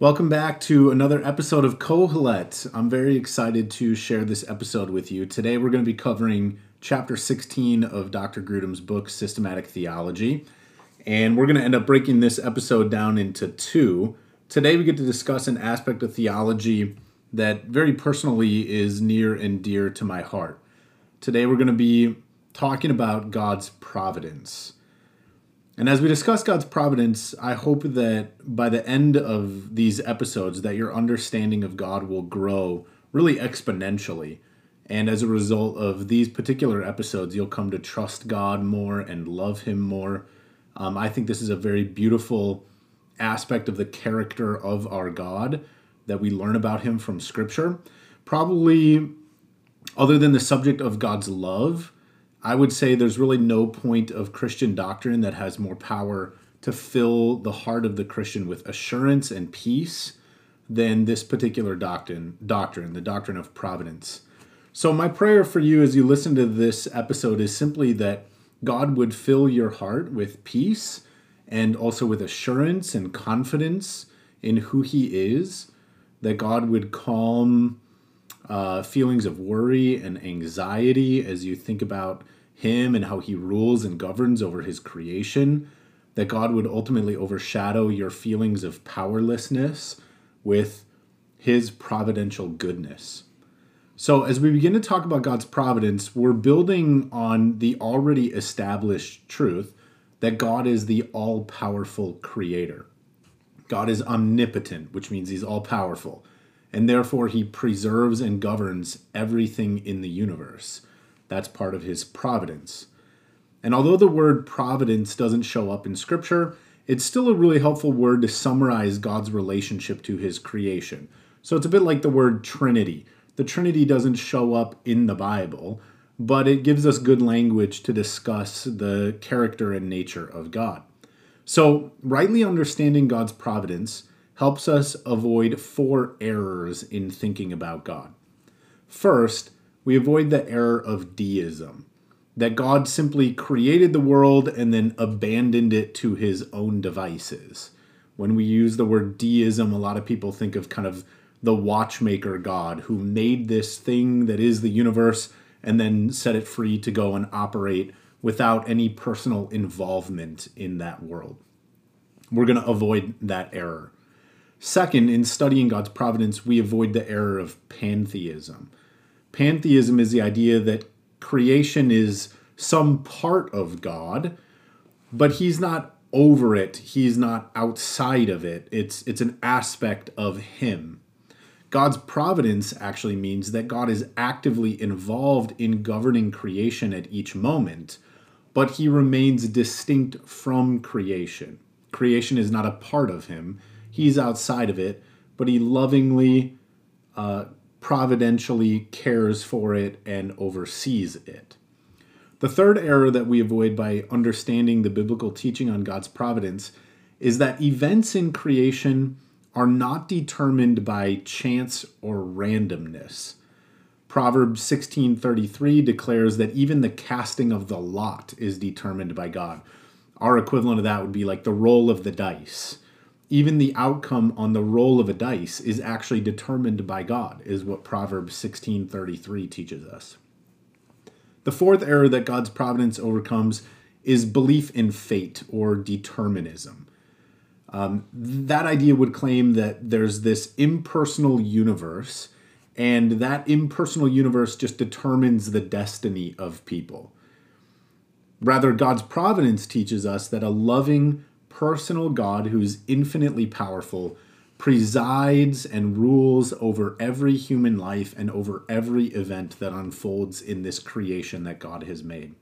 Welcome back to another episode of Kohelet. I'm very excited to share this episode with you. Today we're going to be covering chapter 16 of Dr. Grudem's book, Systematic Theology. And we're going to end up breaking this episode down into two. Today we get to discuss an aspect of theology that very personally is near and dear to my heart. Today we're going to be talking about God's providence. And as we discuss God's providence, I hope that by the end of these episodes that your understanding of God will grow really exponentially. And as a result of these particular episodes, you'll come to trust God more and love Him more. Um, I think this is a very beautiful aspect of the character of our God that we learn about Him from Scripture. Probably, other than the subject of God's love, I would say there's really no point of Christian doctrine that has more power to fill the heart of the Christian with assurance and peace than this particular doctrine, doctrine, the doctrine of providence. So my prayer for you as you listen to this episode is simply that God would fill your heart with peace and also with assurance and confidence in who he is, that God would calm uh, feelings of worry and anxiety as you think about Him and how He rules and governs over His creation, that God would ultimately overshadow your feelings of powerlessness with His providential goodness. So, as we begin to talk about God's providence, we're building on the already established truth that God is the all powerful creator. God is omnipotent, which means he's all powerful and therefore he preserves and governs everything in the universe. That's part of his providence. And although the word providence doesn't show up in Scripture, it's still a really helpful word to summarize God's relationship to his creation. So it's a bit like the word Trinity. The Trinity doesn't show up in the Bible, but it gives us good language to discuss the character and nature of God. So, rightly understanding God's providence helps us avoid four errors in thinking about God. First, we avoid the error of deism, that God simply created the world and then abandoned it to his own devices. When we use the word deism, a lot of people think of kind of the watchmaker God who made this thing that is the universe and then set it free to go and operate without any personal involvement in that world. We're going to avoid that error. Second, in studying God's providence, we avoid the error of pantheism. Pantheism is the idea that creation is some part of God, but he's not over it, he's not outside of it. It's it's an aspect of him. God's providence actually means that God is actively involved in governing creation at each moment, but he remains distinct from creation. Creation is not a part of him he's outside of it, but he lovingly, uh, providentially cares for it and oversees it. The third error that we avoid by understanding the biblical teaching on God's providence is that events in creation are not determined by chance or randomness. Proverbs 16:33 declares that even the casting of the lot is determined by God. Our equivalent of that would be like the roll of the dice even the outcome on the roll of a dice is actually determined by God, is what Proverbs 16:33 teaches us. The fourth error that God's providence overcomes is belief in fate or determinism. Um, that idea would claim that there's this impersonal universe, and that impersonal universe just determines the destiny of people. Rather, God's providence teaches us that a loving, personal God who's infinitely powerful presides and rules over every human life and over every event that unfolds in this creation that God has made.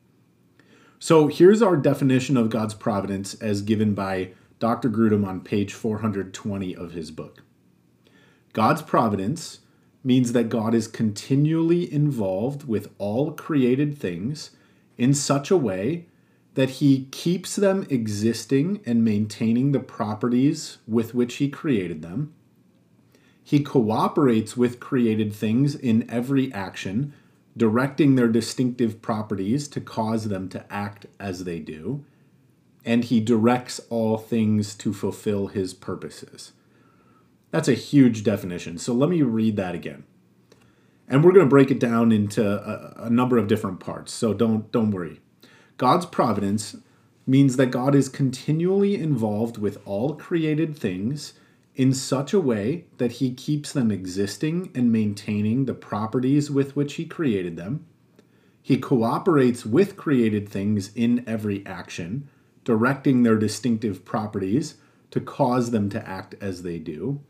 So here's our definition of God's providence as given by Dr. Grudem on page 420 of his book. God's providence means that God is continually involved with all created things in such a way that he keeps them existing and maintaining the properties with which he created them. He cooperates with created things in every action, directing their distinctive properties to cause them to act as they do. And he directs all things to fulfill his purposes. That's a huge definition. So let me read that again. And we're going to break it down into a, a number of different parts. So don't don't worry. God's providence means that God is continually involved with all created things in such a way that he keeps them existing and maintaining the properties with which he created them. He cooperates with created things in every action, directing their distinctive properties to cause them to act as they do.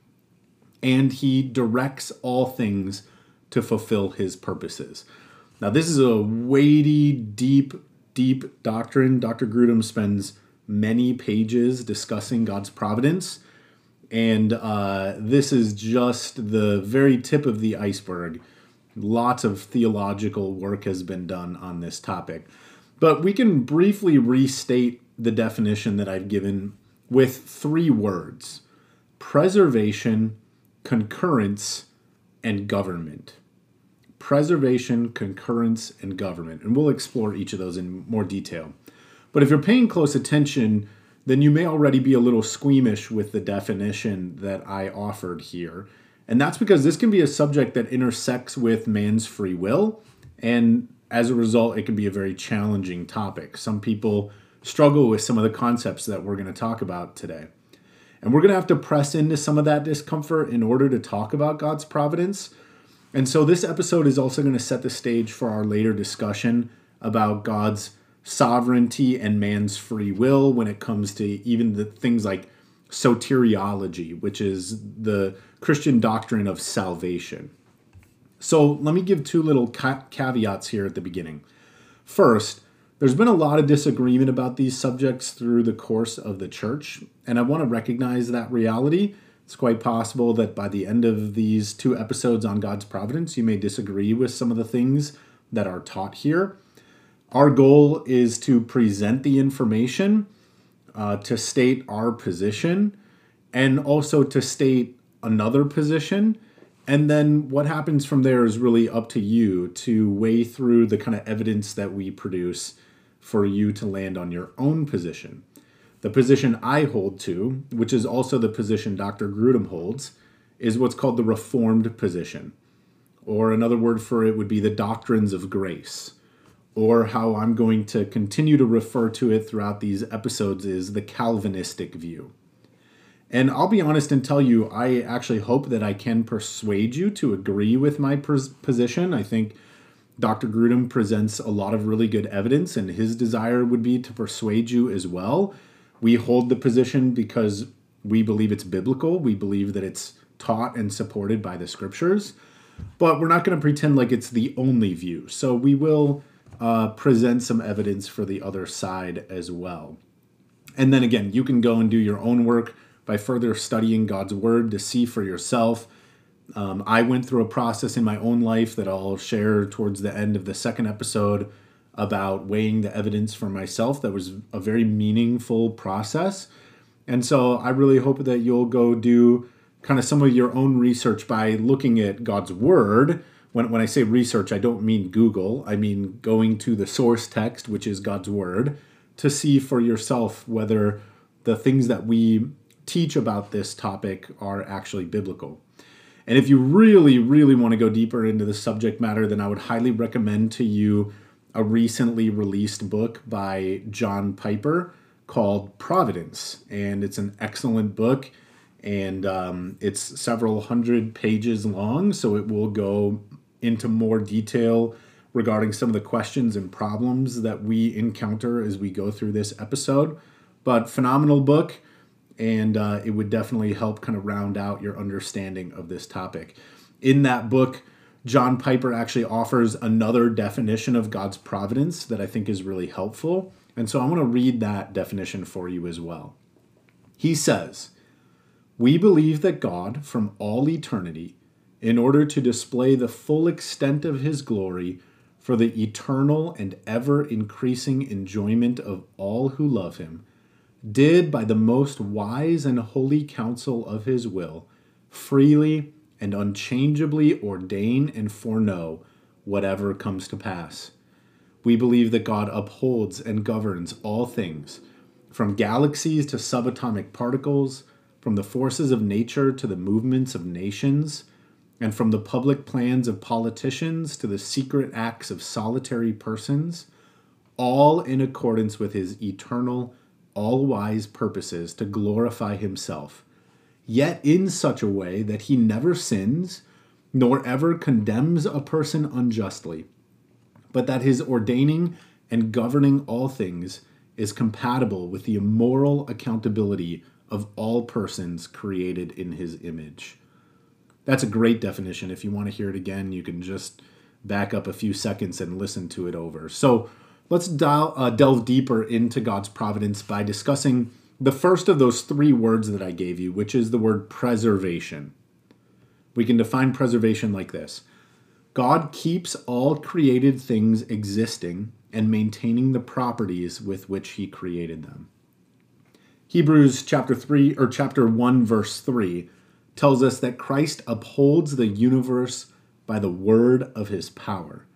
And he directs all things to fulfill his purposes. Now, this is a weighty, deep deep doctrine. Dr. Grudem spends many pages discussing God's providence. And uh, this is just the very tip of the iceberg. Lots of theological work has been done on this topic. But we can briefly restate the definition that I've given with three words preservation, concurrence, and government preservation, concurrence, and government. And we'll explore each of those in more detail. But if you're paying close attention, then you may already be a little squeamish with the definition that I offered here. And that's because this can be a subject that intersects with man's free will. And as a result, it can be a very challenging topic. Some people struggle with some of the concepts that we're going to talk about today. And we're going to have to press into some of that discomfort in order to talk about God's providence. And so this episode is also going to set the stage for our later discussion about God's sovereignty and man's free will when it comes to even the things like soteriology, which is the Christian doctrine of salvation. So let me give two little ca- caveats here at the beginning. First, there's been a lot of disagreement about these subjects through the course of the church, and I want to recognize that reality it's quite possible that by the end of these two episodes on God's providence, you may disagree with some of the things that are taught here. Our goal is to present the information, uh, to state our position, and also to state another position. And then what happens from there is really up to you to weigh through the kind of evidence that we produce for you to land on your own position. The position I hold to, which is also the position Dr. Grudem holds, is what's called the Reformed position. Or another word for it would be the doctrines of grace. Or how I'm going to continue to refer to it throughout these episodes is the Calvinistic view. And I'll be honest and tell you, I actually hope that I can persuade you to agree with my position. I think Dr. Grudem presents a lot of really good evidence, and his desire would be to persuade you as well. We hold the position because we believe it's biblical. We believe that it's taught and supported by the scriptures. But we're not going to pretend like it's the only view. So we will uh, present some evidence for the other side as well. And then again, you can go and do your own work by further studying God's word to see for yourself. Um, I went through a process in my own life that I'll share towards the end of the second episode about weighing the evidence for myself. That was a very meaningful process. And so I really hope that you'll go do kind of some of your own research by looking at God's Word. When, when I say research, I don't mean Google, I mean going to the source text, which is God's Word, to see for yourself whether the things that we teach about this topic are actually biblical. And if you really, really want to go deeper into the subject matter, then I would highly recommend to you a recently released book by John Piper called Providence. And it's an excellent book. And um, it's several hundred pages long. So it will go into more detail regarding some of the questions and problems that we encounter as we go through this episode. But phenomenal book. And uh, it would definitely help kind of round out your understanding of this topic. In that book, John Piper actually offers another definition of God's providence that I think is really helpful. And so I want to read that definition for you as well. He says, We believe that God, from all eternity, in order to display the full extent of his glory for the eternal and ever increasing enjoyment of all who love him, did by the most wise and holy counsel of his will freely and unchangeably ordain and foreknow whatever comes to pass. We believe that God upholds and governs all things, from galaxies to subatomic particles, from the forces of nature to the movements of nations, and from the public plans of politicians to the secret acts of solitary persons, all in accordance with his eternal, all wise purposes to glorify himself, yet in such a way that he never sins, nor ever condemns a person unjustly, but that his ordaining and governing all things is compatible with the immoral accountability of all persons created in his image. That's a great definition. If you want to hear it again, you can just back up a few seconds and listen to it over. So let's dial, uh, delve deeper into God's providence by discussing the first of those three words that I gave you, which is the word preservation. We can define preservation like this God keeps all created things existing and maintaining the properties with which he created them. Hebrews chapter 3 or chapter 1 verse 3 tells us that Christ upholds the universe by the word of his power.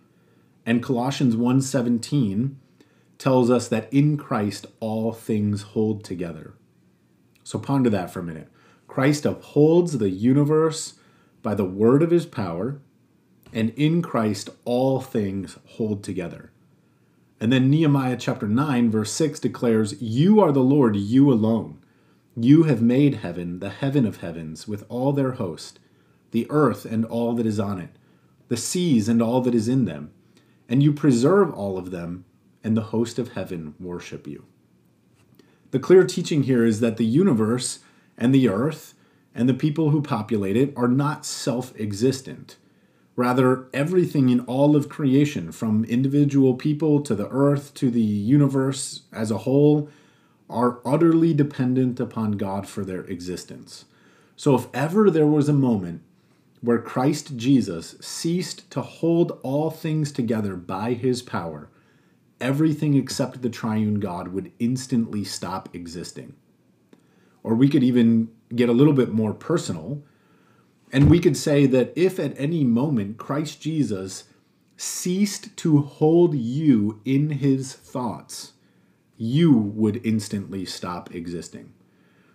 And Colossians 1:17 tells us that in Christ all things hold together. So ponder that for a minute. Christ upholds the universe by the word of his power, and in Christ all things hold together. And then Nehemiah chapter 9, verse 6 declares, You are the Lord, you alone. You have made heaven, the heaven of heavens, with all their host, the earth and all that is on it, the seas and all that is in them, and you preserve all of them, and the host of heaven worship you. The clear teaching here is that the universe and the earth and the people who populate it are not self existent. Rather, everything in all of creation, from individual people to the earth to the universe as a whole, are utterly dependent upon God for their existence. So, if ever there was a moment where Christ Jesus ceased to hold all things together by his power, everything except the triune God would instantly stop existing. Or we could even get a little bit more personal and we could say that if at any moment Christ Jesus ceased to hold you in his thoughts, you would instantly stop existing.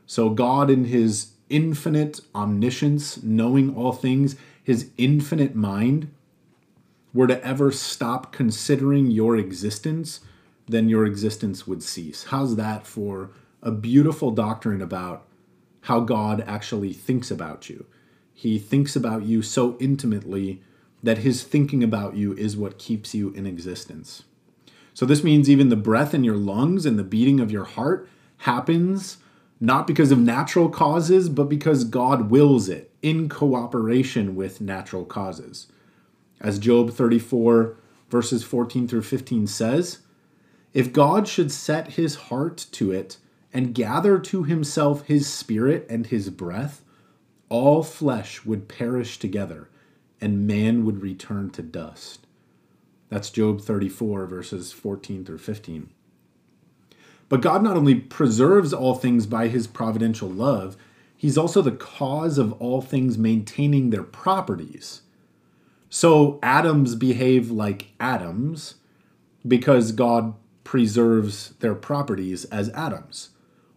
So, God, in his infinite omniscience, knowing all things, his infinite mind, were to ever stop considering your existence, then your existence would cease. How's that for a beautiful doctrine about how God actually thinks about you? He thinks about you so intimately that his thinking about you is what keeps you in existence. So, this means even the breath in your lungs and the beating of your heart happens not because of natural causes, but because God wills it in cooperation with natural causes. As Job 34, verses 14 through 15 says, If God should set his heart to it and gather to himself his spirit and his breath, all flesh would perish together, and man would return to dust. That's Job 34, verses 14 through 15. But God not only preserves all things by his providential love, he's also the cause of all things maintaining their properties. So atoms behave like atoms because God preserves their properties as atoms.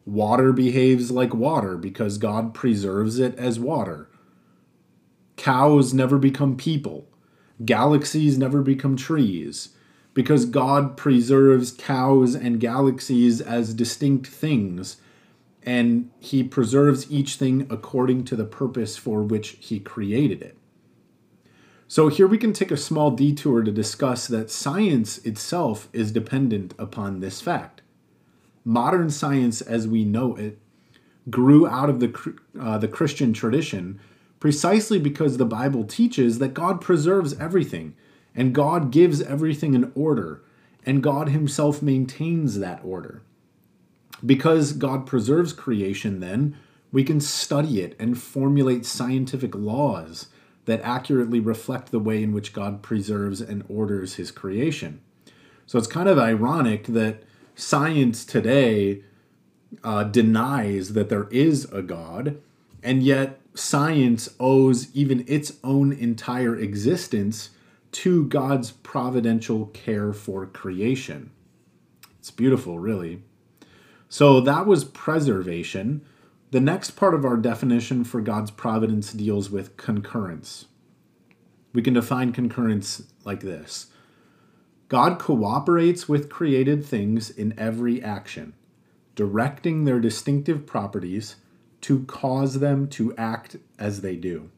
Water behaves like water because God preserves it as water. Cows never become people. Galaxies never become trees because God preserves cows and galaxies as distinct things and he preserves each thing according to the purpose for which he created it. So, here we can take a small detour to discuss that science itself is dependent upon this fact modern science as we know it grew out of the, uh, the Christian tradition precisely because the Bible teaches that God preserves everything and God gives everything an order and God Himself maintains that order. Because God preserves creation, then, we can study it and formulate scientific laws that accurately reflect the way in which God preserves and orders His creation. So it's kind of ironic that science today uh, denies that there is a God, and yet science owes even its own entire existence to God's providential care for creation. It's beautiful, really. So that was preservation. The next part of our definition for God's providence deals with concurrence. We can define concurrence like this God cooperates with created things in every action, directing their distinctive properties to cause them to act as they do.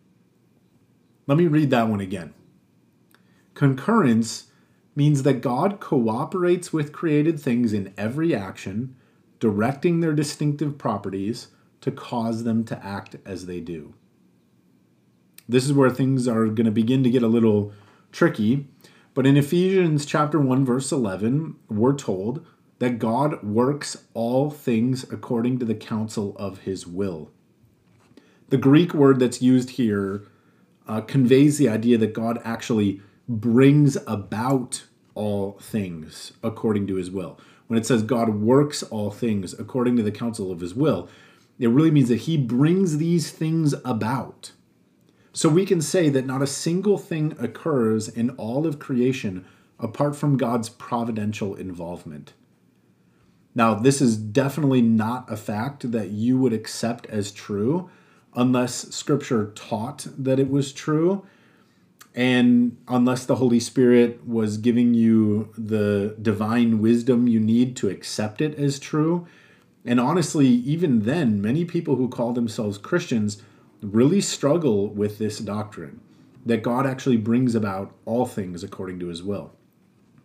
Let me read that one again. Concurrence means that God cooperates with created things in every action, directing their distinctive properties to cause them to act as they do. This is where things are going to begin to get a little tricky. But in Ephesians chapter 1 verse 11, we're told that God works all things according to the counsel of his will. The Greek word that's used here uh, conveys the idea that God actually brings about all things according to his will. When it says God works all things according to the counsel of his will, it really means that he brings these things about. So we can say that not a single thing occurs in all of creation apart from God's providential involvement. Now, this is definitely not a fact that you would accept as true unless Scripture taught that it was true and unless the Holy Spirit was giving you the divine wisdom you need to accept it as true. And honestly, even then, many people who call themselves Christians really struggle with this doctrine that God actually brings about all things according to his will.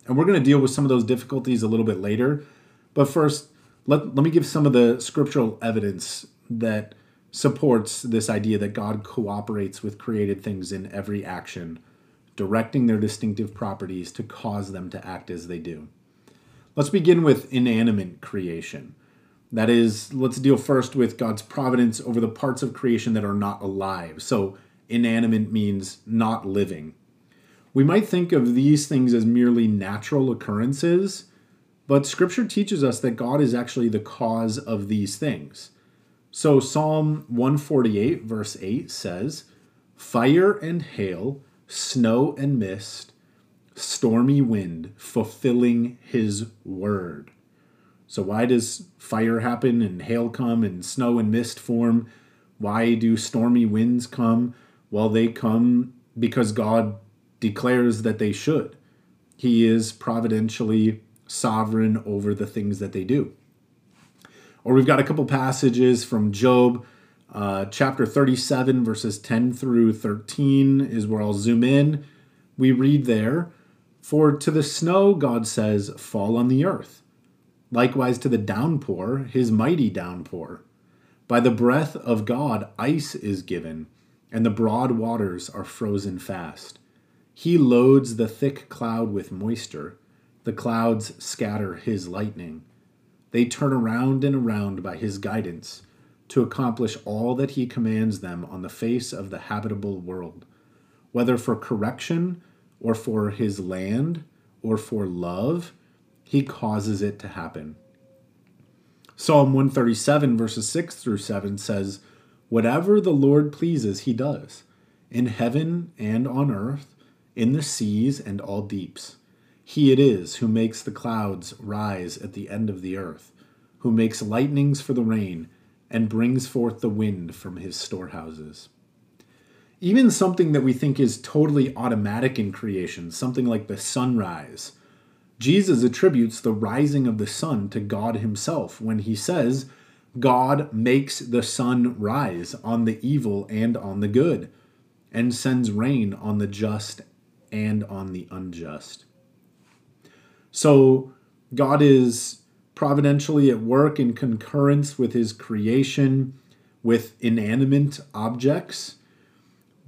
And we're going to deal with some of those difficulties a little bit later. But first, let, let me give some of the scriptural evidence that supports this idea that God cooperates with created things in every action, directing their distinctive properties to cause them to act as they do. Let's begin with inanimate creation. That is, let's deal first with God's providence over the parts of creation that are not alive. So, inanimate means not living. We might think of these things as merely natural occurrences, but Scripture teaches us that God is actually the cause of these things. So, Psalm 148, verse 8 says, Fire and hail, snow and mist, stormy wind, fulfilling his word. So, why does fire happen and hail come and snow and mist form? Why do stormy winds come? Well, they come because God declares that they should. He is providentially sovereign over the things that they do. Or we've got a couple passages from Job, uh, chapter 37, verses 10 through 13 is where I'll zoom in. We read there, For to the snow, God says, fall on the earth Likewise to the downpour, his mighty downpour. By the breath of God, ice is given, and the broad waters are frozen fast. He loads the thick cloud with moisture. The clouds scatter his lightning. They turn around and around by his guidance to accomplish all that he commands them on the face of the habitable world, whether for correction or for his land or for love he causes it to happen. Psalm 137, verses 6 through 7 says, Whatever the Lord pleases, he does, in heaven and on earth, in the seas and all deeps. He it is who makes the clouds rise at the end of the earth, who makes lightnings for the rain, and brings forth the wind from his storehouses. Even something that we think is totally automatic in creation, something like the sunrise, Jesus attributes the rising of the sun to God Himself when He says, God makes the sun rise on the evil and on the good, and sends rain on the just and on the unjust. So, God is providentially at work in concurrence with His creation with inanimate objects,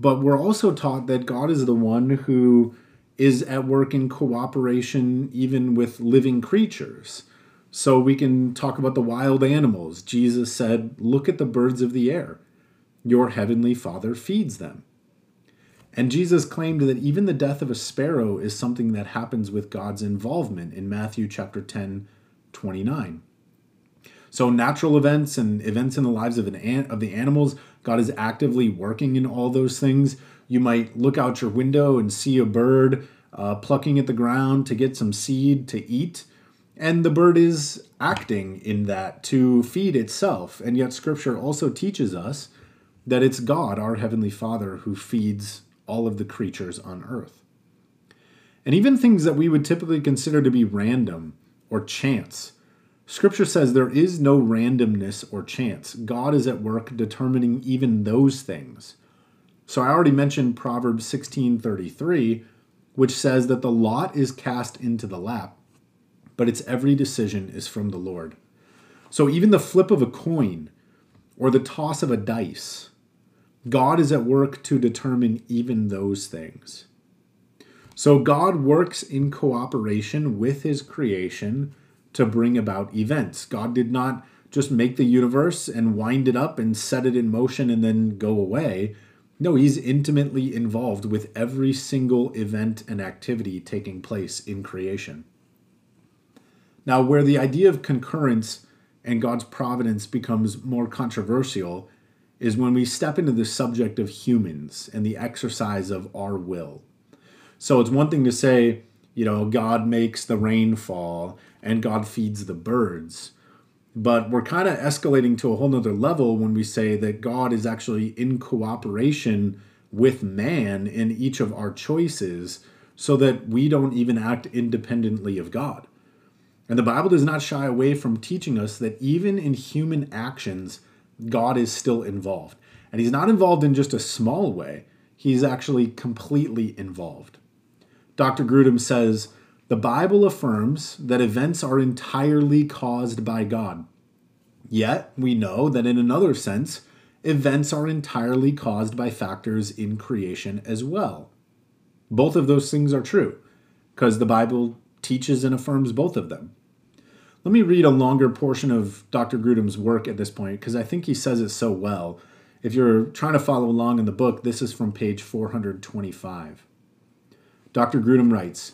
but we're also taught that God is the one who is at work in cooperation even with living creatures. So we can talk about the wild animals. Jesus said, Look at the birds of the air. Your heavenly Father feeds them. And Jesus claimed that even the death of a sparrow is something that happens with God's involvement in Matthew chapter 10, 29. So natural events and events in the lives of an of the animals, God is actively working in all those things. You might look out your window and see a bird uh, plucking at the ground to get some seed to eat. And the bird is acting in that to feed itself. And yet, Scripture also teaches us that it's God, our Heavenly Father, who feeds all of the creatures on earth. And even things that we would typically consider to be random or chance. Scripture says there is no randomness or chance. God is at work determining even those things. So I already mentioned Proverbs 16:33, which says that the lot is cast into the lap but its every decision is from the Lord. So even the flip of a coin or the toss of a dice, God is at work to determine even those things. So God works in cooperation with his creation to bring about events. God did not just make the universe and wind it up and set it in motion and then go away. No, he's intimately involved with every single event and activity taking place in creation. Now, where the idea of concurrence and God's providence becomes more controversial is when we step into the subject of humans and the exercise of our will. So it's one thing to say, you know, God makes the rain fall and God feeds the birds. But we're kind of escalating to a whole nother level when we say that God is actually in cooperation with man in each of our choices so that we don't even act independently of God. And the Bible does not shy away from teaching us that even in human actions, God is still involved. And he's not involved in just a small way, he's actually completely involved. Dr. Grudem says the Bible affirms that events are entirely caused by God. Yet, we know that in another sense, events are entirely caused by factors in creation as well. Both of those things are true because the Bible teaches and affirms both of them. Let me read a longer portion of Dr. Grudem's work at this point because I think he says it so well. If you're trying to follow along in the book, this is from page 425. Dr. Grudem writes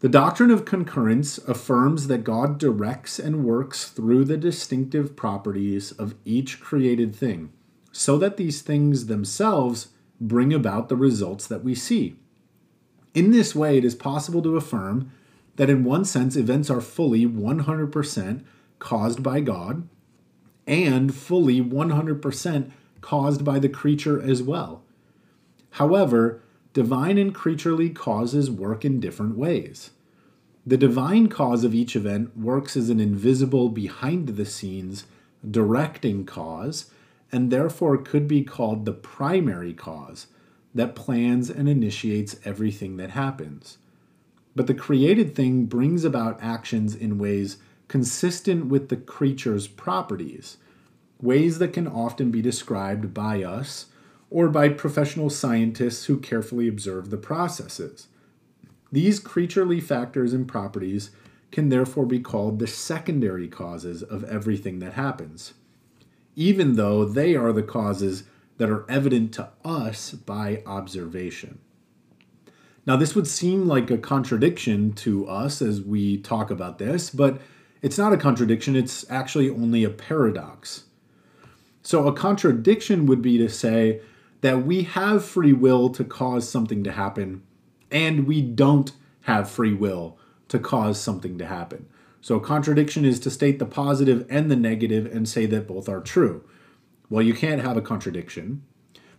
The doctrine of concurrence affirms that God directs and works through the distinctive properties of each created thing, so that these things themselves bring about the results that we see. In this way, it is possible to affirm that in one sense, events are fully 100% caused by God and fully 100% caused by the creature as well. However, divine and creaturely causes work in different ways. The divine cause of each event works as an invisible, behind the scenes, directing cause, and therefore could be called the primary cause that plans and initiates everything that happens. But the created thing brings about actions in ways consistent with the creature's properties, ways that can often be described by us or by professional scientists who carefully observe the processes. These creaturely factors and properties can therefore be called the secondary causes of everything that happens, even though they are the causes that are evident to us by observation. Now, this would seem like a contradiction to us as we talk about this, but it's not a contradiction, it's actually only a paradox. So, a contradiction would be to say that we have free will to cause something to happen, and we don't have free will to cause something to happen. So, a contradiction is to state the positive and the negative and say that both are true. Well, you can't have a contradiction,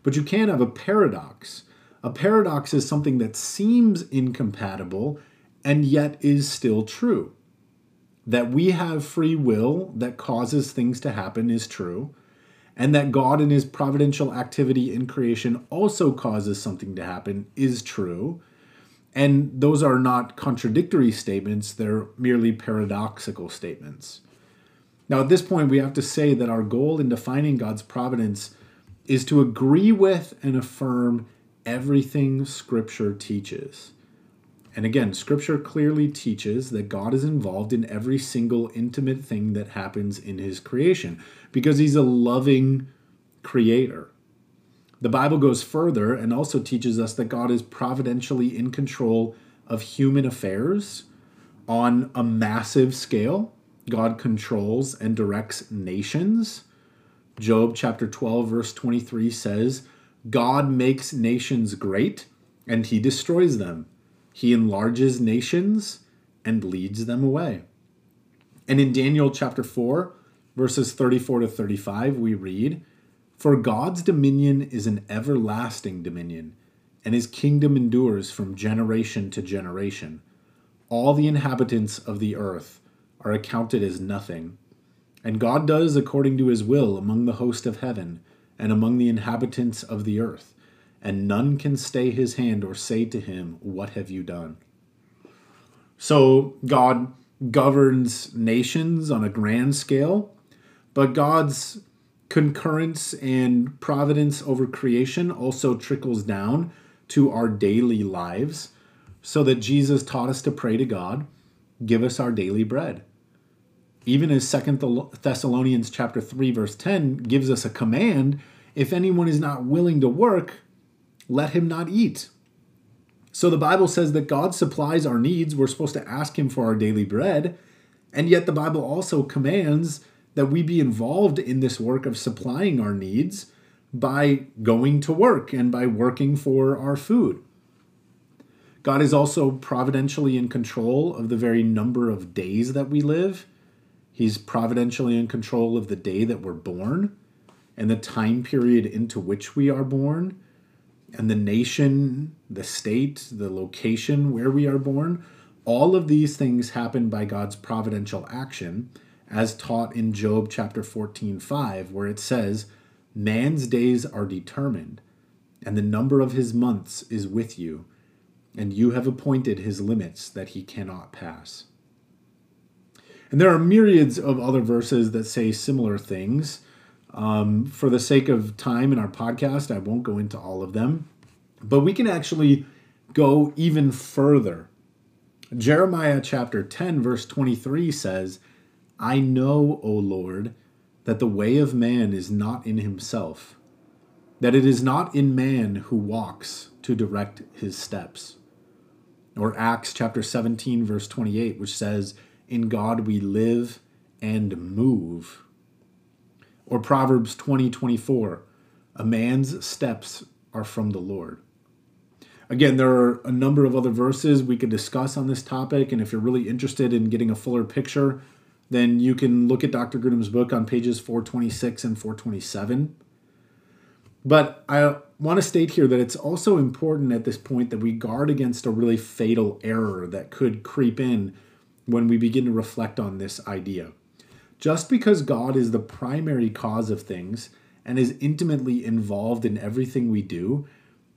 but you can have a paradox a paradox is something that seems incompatible and yet is still true. That we have free will that causes things to happen is true, and that God in his providential activity in creation also causes something to happen is true. And those are not contradictory statements, they're merely paradoxical statements. Now, at this point, we have to say that our goal in defining God's providence is to agree with and affirm everything Scripture teaches. And again, Scripture clearly teaches that God is involved in every single intimate thing that happens in His creation because He's a loving creator. The Bible goes further and also teaches us that God is providentially in control of human affairs on a massive scale. God controls and directs nations. Job chapter 12, verse 23 says, God makes nations great and he destroys them. He enlarges nations and leads them away. And in Daniel chapter 4, verses 34 to 35, we read, For God's dominion is an everlasting dominion, and his kingdom endures from generation to generation. All the inhabitants of the earth are accounted as nothing. And God does according to his will among the host of heaven and among the inhabitants of the earth, and none can stay his hand or say to him, What have you done? So God governs nations on a grand scale, but God's concurrence and providence over creation also trickles down to our daily lives so that Jesus taught us to pray to God, give us our daily bread. Even as Second Thessalonians chapter 3 verse 10 gives us a command, if anyone is not willing to work, let him not eat. So the Bible says that God supplies our needs. We're supposed to ask Him for our daily bread. And yet the Bible also commands that we be involved in this work of supplying our needs by going to work and by working for our food. God is also providentially in control of the very number of days that we live. He's providentially in control of the day that we're born and the time period into which we are born and the nation, the state, the location where we are born. All of these things happen by God's providential action, as taught in Job chapter 14, 5, where it says, Man's days are determined, and the number of his months is with you, and you have appointed his limits that he cannot pass. And there are myriads of other verses that say similar things. Um, for the sake of time in our podcast, I won't go into all of them, but we can actually go even further. Jeremiah chapter 10, verse 23 says, I know, O Lord, that the way of man is not in himself, that it is not in man who walks to direct his steps. Or Acts chapter 17, verse 28, which says, In God we live and move or Proverbs 20 24, a man's steps are from the Lord. Again, there are a number of other verses we could discuss on this topic, and if you're really interested in getting a fuller picture, then you can look at Dr. Grudem's book on pages 426 and 427. But I want to state here that it's also important at this point that we guard against a really fatal error that could creep in when we begin to reflect on this idea. Just because God is the primary cause of things and is intimately involved in everything we do,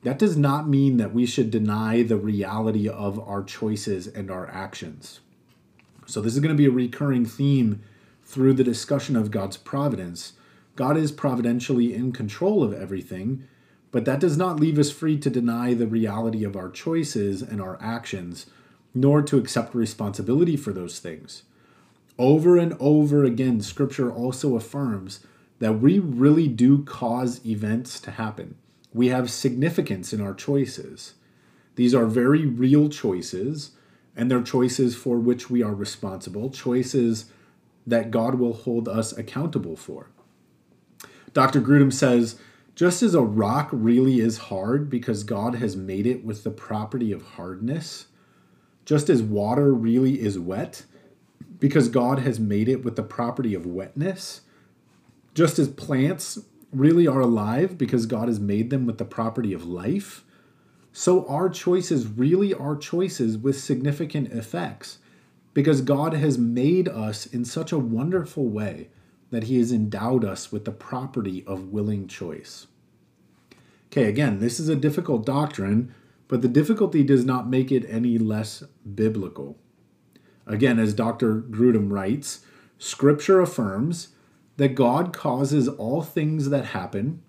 that does not mean that we should deny the reality of our choices and our actions. So, this is going to be a recurring theme through the discussion of God's providence. God is providentially in control of everything, but that does not leave us free to deny the reality of our choices and our actions, nor to accept responsibility for those things. Over and over again, scripture also affirms that we really do cause events to happen. We have significance in our choices. These are very real choices, and they're choices for which we are responsible, choices that God will hold us accountable for. Dr. Grudem says, just as a rock really is hard because God has made it with the property of hardness, just as water really is wet because God has made it with the property of wetness. Just as plants really are alive because God has made them with the property of life, so our choices really are choices with significant effects because God has made us in such a wonderful way that He has endowed us with the property of willing choice. Okay, again, this is a difficult doctrine, but the difficulty does not make it any less biblical. Again, as Dr. Grudem writes, Scripture affirms that God causes all things that happen,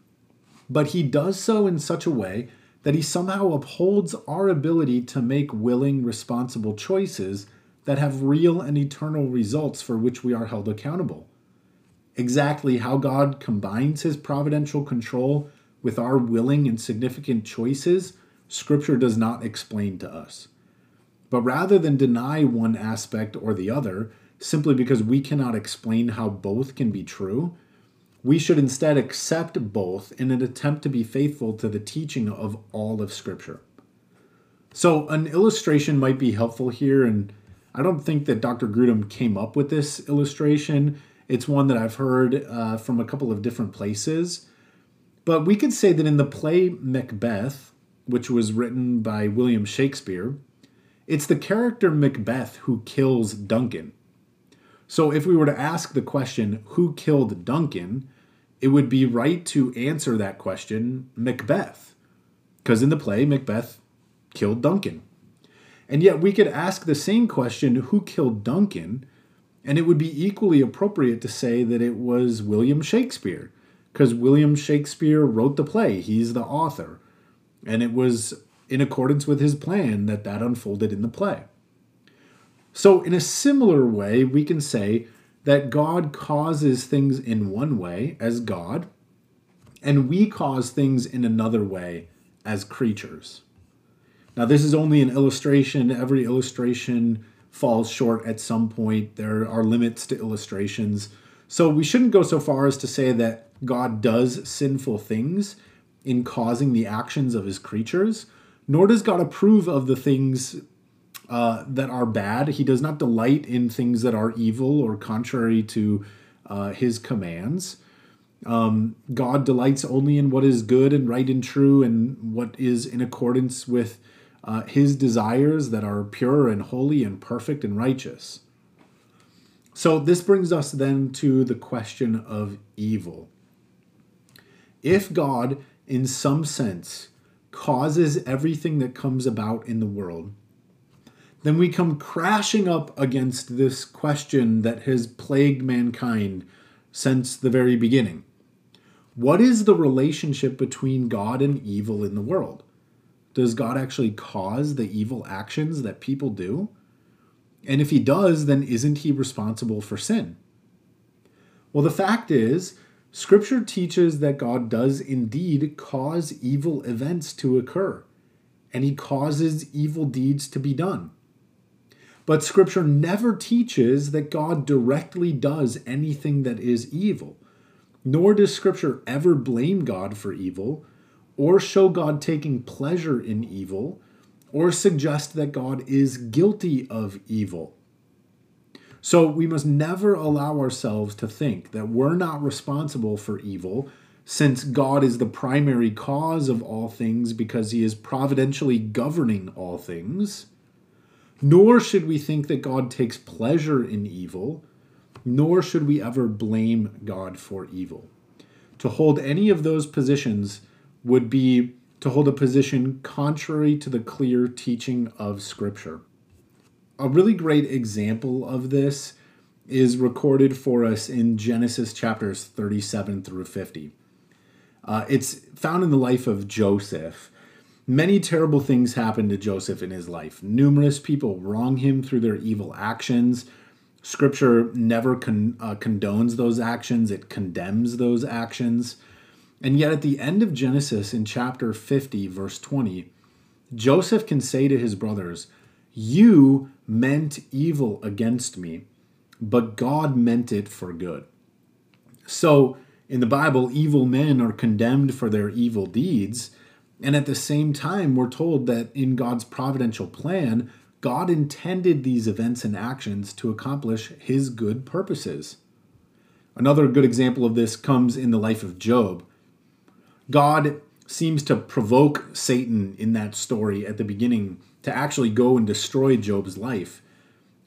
but he does so in such a way that he somehow upholds our ability to make willing, responsible choices that have real and eternal results for which we are held accountable. Exactly how God combines his providential control with our willing and significant choices, Scripture does not explain to us. But rather than deny one aspect or the other, simply because we cannot explain how both can be true, we should instead accept both in an attempt to be faithful to the teaching of all of Scripture. So, an illustration might be helpful here, and I don't think that Dr. Grudem came up with this illustration. It's one that I've heard uh, from a couple of different places. But we could say that in the play Macbeth, which was written by William Shakespeare, it's the character Macbeth who kills Duncan. So if we were to ask the question, who killed Duncan, it would be right to answer that question, Macbeth. Because in the play, Macbeth killed Duncan. And yet we could ask the same question, who killed Duncan? And it would be equally appropriate to say that it was William Shakespeare, because William Shakespeare wrote the play. He's the author. And it was in accordance with his plan that that unfolded in the play. So, in a similar way, we can say that God causes things in one way as God, and we cause things in another way as creatures. Now, this is only an illustration. Every illustration falls short at some point. There are limits to illustrations. So, we shouldn't go so far as to say that God does sinful things in causing the actions of his creatures, nor does God approve of the things uh, that are bad. He does not delight in things that are evil or contrary to uh, his commands. Um, God delights only in what is good and right and true and what is in accordance with uh, his desires that are pure and holy and perfect and righteous. So, this brings us then to the question of evil. If God, in some sense, causes everything that comes about in the world, then we come crashing up against this question that has plagued mankind since the very beginning. What is the relationship between God and evil in the world? Does God actually cause the evil actions that people do? And if he does, then isn't he responsible for sin? Well, the fact is, Scripture teaches that God does indeed cause evil events to occur, and he causes evil deeds to be done. But Scripture never teaches that God directly does anything that is evil, nor does Scripture ever blame God for evil or show God taking pleasure in evil, or suggest that God is guilty of evil. So we must never allow ourselves to think that we're not responsible for evil, since God is the primary cause of all things because he is providentially governing all things. Nor should we think that God takes pleasure in evil, nor should we ever blame God for evil. To hold any of those positions would be to hold a position contrary to the clear teaching of Scripture. A really great example of this is recorded for us in Genesis chapters 37 through 50. Uh, it's found in the life of Joseph. Many terrible things happened to Joseph in his life. Numerous people wrong him through their evil actions. Scripture never con- uh, condones those actions, it condemns those actions. And yet, at the end of Genesis in chapter 50, verse 20, Joseph can say to his brothers, You meant evil against me, but God meant it for good. So, in the Bible, evil men are condemned for their evil deeds. And at the same time, we're told that in God's providential plan, God intended these events and actions to accomplish his good purposes. Another good example of this comes in the life of Job. God seems to provoke Satan in that story at the beginning to actually go and destroy Job's life.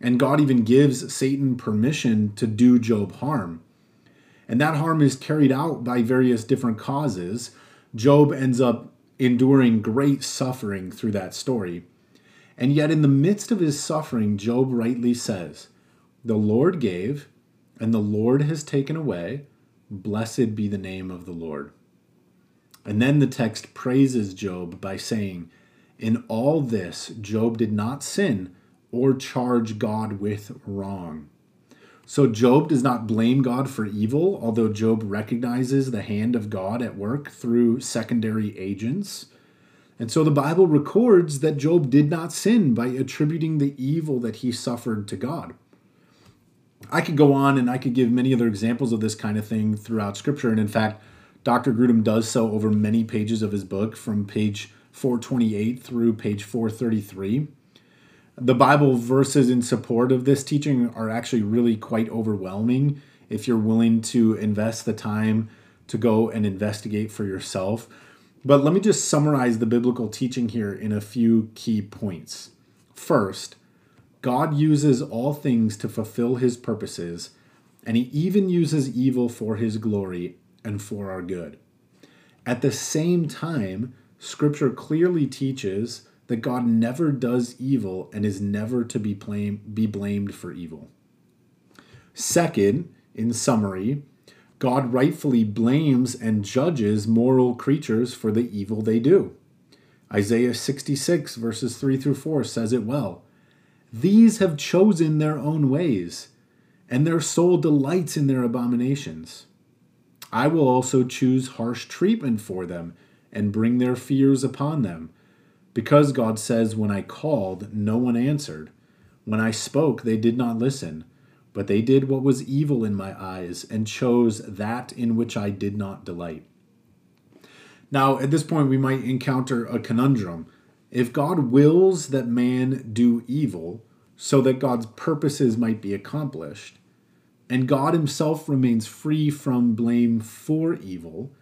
And God even gives Satan permission to do Job harm. And that harm is carried out by various different causes. Job ends up enduring great suffering through that story. And yet, in the midst of his suffering, Job rightly says, The Lord gave, and the Lord has taken away. Blessed be the name of the Lord. And then the text praises Job by saying, In all this, Job did not sin or charge God with wrong. So Job does not blame God for evil, although Job recognizes the hand of God at work through secondary agents. And so the Bible records that Job did not sin by attributing the evil that he suffered to God. I could go on and I could give many other examples of this kind of thing throughout Scripture. And in fact, Dr. Grudem does so over many pages of his book from page 428 through page 433. The Bible verses in support of this teaching are actually really quite overwhelming if you're willing to invest the time to go and investigate for yourself. But let me just summarize the biblical teaching here in a few key points. First, God uses all things to fulfill his purposes, and he even uses evil for his glory and for our good. At the same time, Scripture clearly teaches that God never does evil and is never to be, blame, be blamed for evil. Second, in summary, God rightfully blames and judges moral creatures for the evil they do. Isaiah 66, verses 3 through 4 says it well. These have chosen their own ways, and their soul delights in their abominations. I will also choose harsh treatment for them and bring their fears upon them. Because God says, When I called, no one answered. When I spoke, they did not listen. But they did what was evil in my eyes and chose that in which I did not delight. Now, at this point, we might encounter a conundrum. If God wills that man do evil so that God's purposes might be accomplished, and God himself remains free from blame for evil,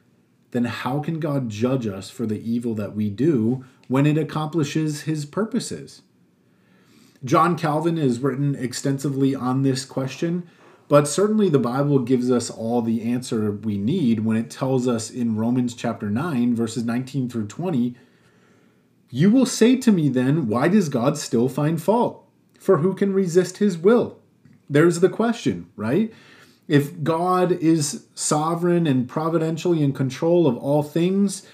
then how can God judge us for the evil that we do when it accomplishes his purposes? John Calvin has written extensively on this question, but certainly the Bible gives us all the answer we need when it tells us in Romans chapter 9, verses 19 through 20, You will say to me then, why does God still find fault? For who can resist his will? There's the question, right? If God is sovereign and providentially in control of all things,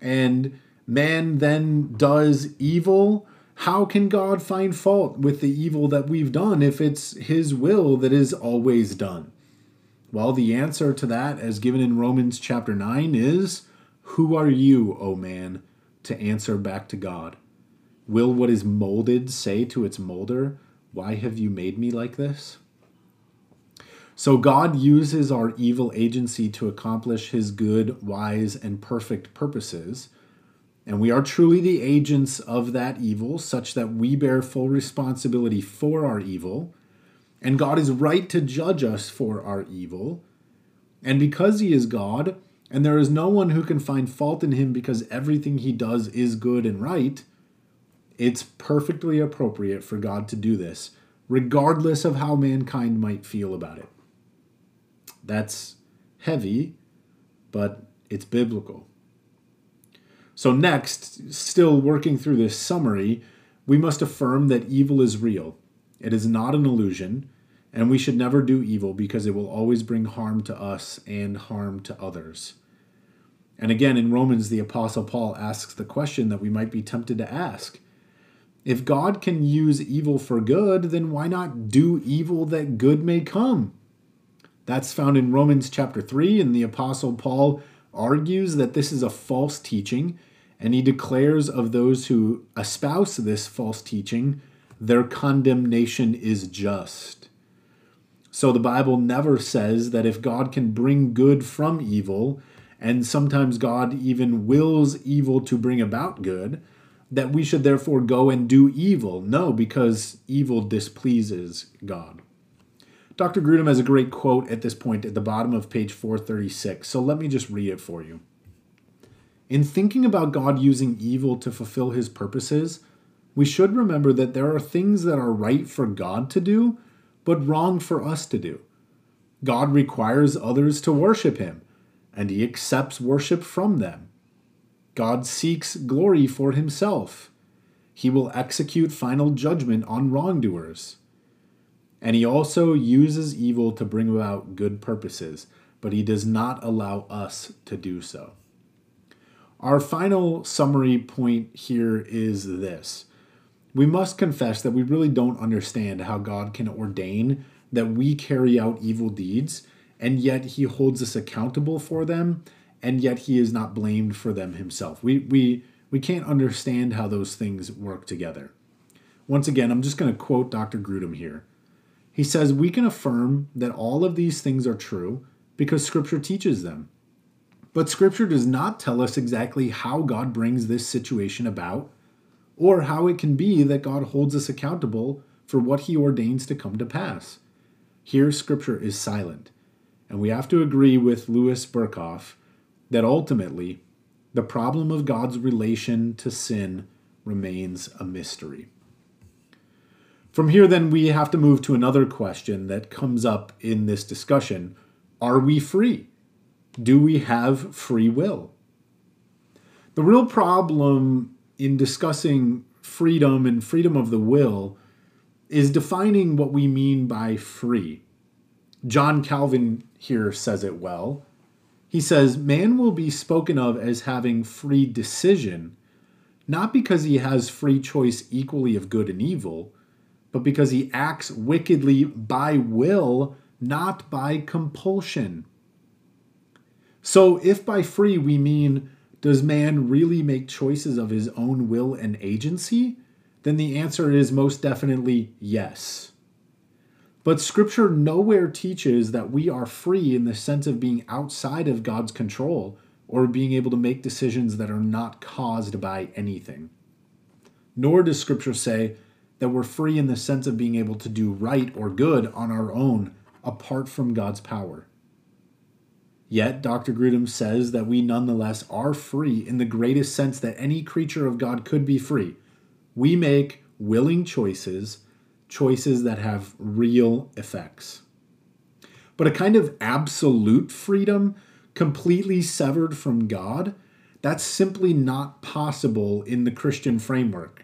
and man then does evil, how can God find fault with the evil that we've done if it's His will that is always done? Well, the answer to that, as given in Romans chapter 9, is Who are you, O man, to answer back to God? Will what is molded say to its molder, Why have you made me like this? So God uses our evil agency to accomplish his good, wise, and perfect purposes. And we are truly the agents of that evil, such that we bear full responsibility for our evil. And God is right to judge us for our evil. And because he is God, and there is no one who can find fault in him because everything he does is good and right, it's perfectly appropriate for God to do this, regardless of how mankind might feel about it. That's heavy, but it's biblical. So, next, still working through this summary, we must affirm that evil is real. It is not an illusion, and we should never do evil because it will always bring harm to us and harm to others. And again, in Romans, the Apostle Paul asks the question that we might be tempted to ask If God can use evil for good, then why not do evil that good may come? That's found in Romans chapter 3, and the Apostle Paul argues that this is a false teaching, and he declares of those who espouse this false teaching, their condemnation is just. So the Bible never says that if God can bring good from evil, and sometimes God even wills evil to bring about good, that we should therefore go and do evil. No, because evil displeases God. Dr. Grudem has a great quote at this point at the bottom of page 436, so let me just read it for you. In thinking about God using evil to fulfill his purposes, we should remember that there are things that are right for God to do, but wrong for us to do. God requires others to worship him, and he accepts worship from them. God seeks glory for himself. He will execute final judgment on wrongdoers. And he also uses evil to bring about good purposes, but he does not allow us to do so. Our final summary point here is this we must confess that we really don't understand how God can ordain that we carry out evil deeds, and yet he holds us accountable for them, and yet he is not blamed for them himself. We, we, we can't understand how those things work together. Once again, I'm just going to quote Dr. Grudem here. He says we can affirm that all of these things are true because Scripture teaches them. But Scripture does not tell us exactly how God brings this situation about or how it can be that God holds us accountable for what he ordains to come to pass. Here, Scripture is silent, and we have to agree with Louis Berkhof that ultimately the problem of God's relation to sin remains a mystery. From here, then, we have to move to another question that comes up in this discussion Are we free? Do we have free will? The real problem in discussing freedom and freedom of the will is defining what we mean by free. John Calvin here says it well. He says, Man will be spoken of as having free decision, not because he has free choice equally of good and evil, but because he acts wickedly by will, not by compulsion. So, if by free we mean, does man really make choices of his own will and agency? Then the answer is most definitely yes. But scripture nowhere teaches that we are free in the sense of being outside of God's control or being able to make decisions that are not caused by anything. Nor does scripture say that we're free in the sense of being able to do right or good on our own apart from God's power. Yet, Dr. Grudem says that we nonetheless are free in the greatest sense that any creature of God could be free. We make willing choices choices that have real effects. But a kind of absolute freedom, completely severed from God, that's simply not possible in the Christian framework.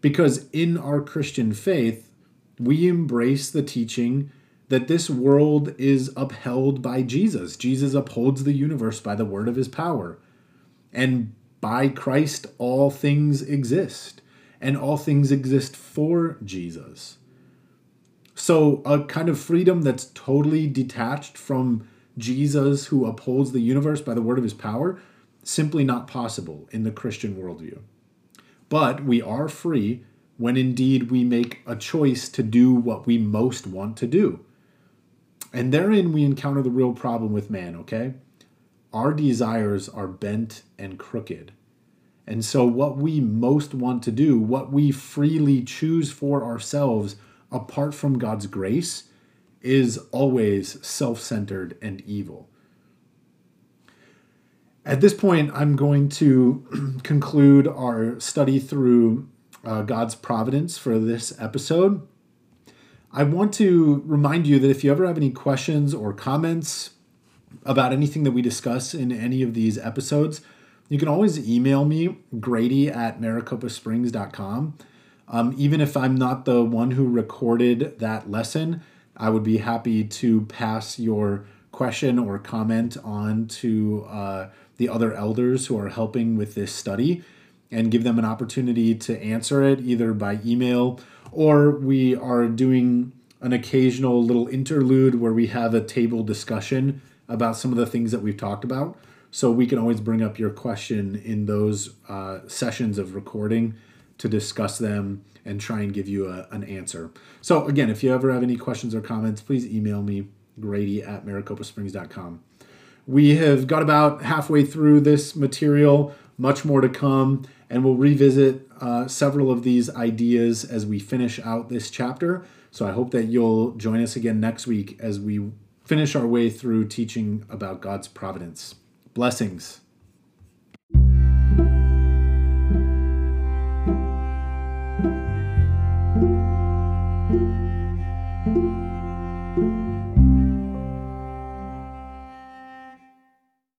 Because in our Christian faith, we embrace the teaching that this world is upheld by Jesus. Jesus upholds the universe by the word of his power. And by Christ, all things exist, and all things exist for Jesus. So, a kind of freedom that's totally detached from Jesus, who upholds the universe by the word of his power, simply not possible in the Christian worldview. But we are free when indeed we make a choice to do what we most want to do. And therein we encounter the real problem with man, okay? Our desires are bent and crooked. And so, what we most want to do, what we freely choose for ourselves, apart from God's grace is always self centered and evil. At this point, I'm going to conclude our study through uh, God's providence for this episode. I want to remind you that if you ever have any questions or comments about anything that we discuss in any of these episodes, you can always email me, grady at maricopasprings.com. Um, even if I'm not the one who recorded that lesson, I would be happy to pass your question or comment on to uh, the other elders who are helping with this study and give them an opportunity to answer it either by email or we are doing an occasional little interlude where we have a table discussion about some of the things that we've talked about. So we can always bring up your question in those uh, sessions of recording to discuss them and try and give you a, an answer. So, again, if you ever have any questions or comments, please email me, grady at maricopasprings.com. We have got about halfway through this material, much more to come, and we'll revisit uh, several of these ideas as we finish out this chapter. So, I hope that you'll join us again next week as we finish our way through teaching about God's providence. Blessings.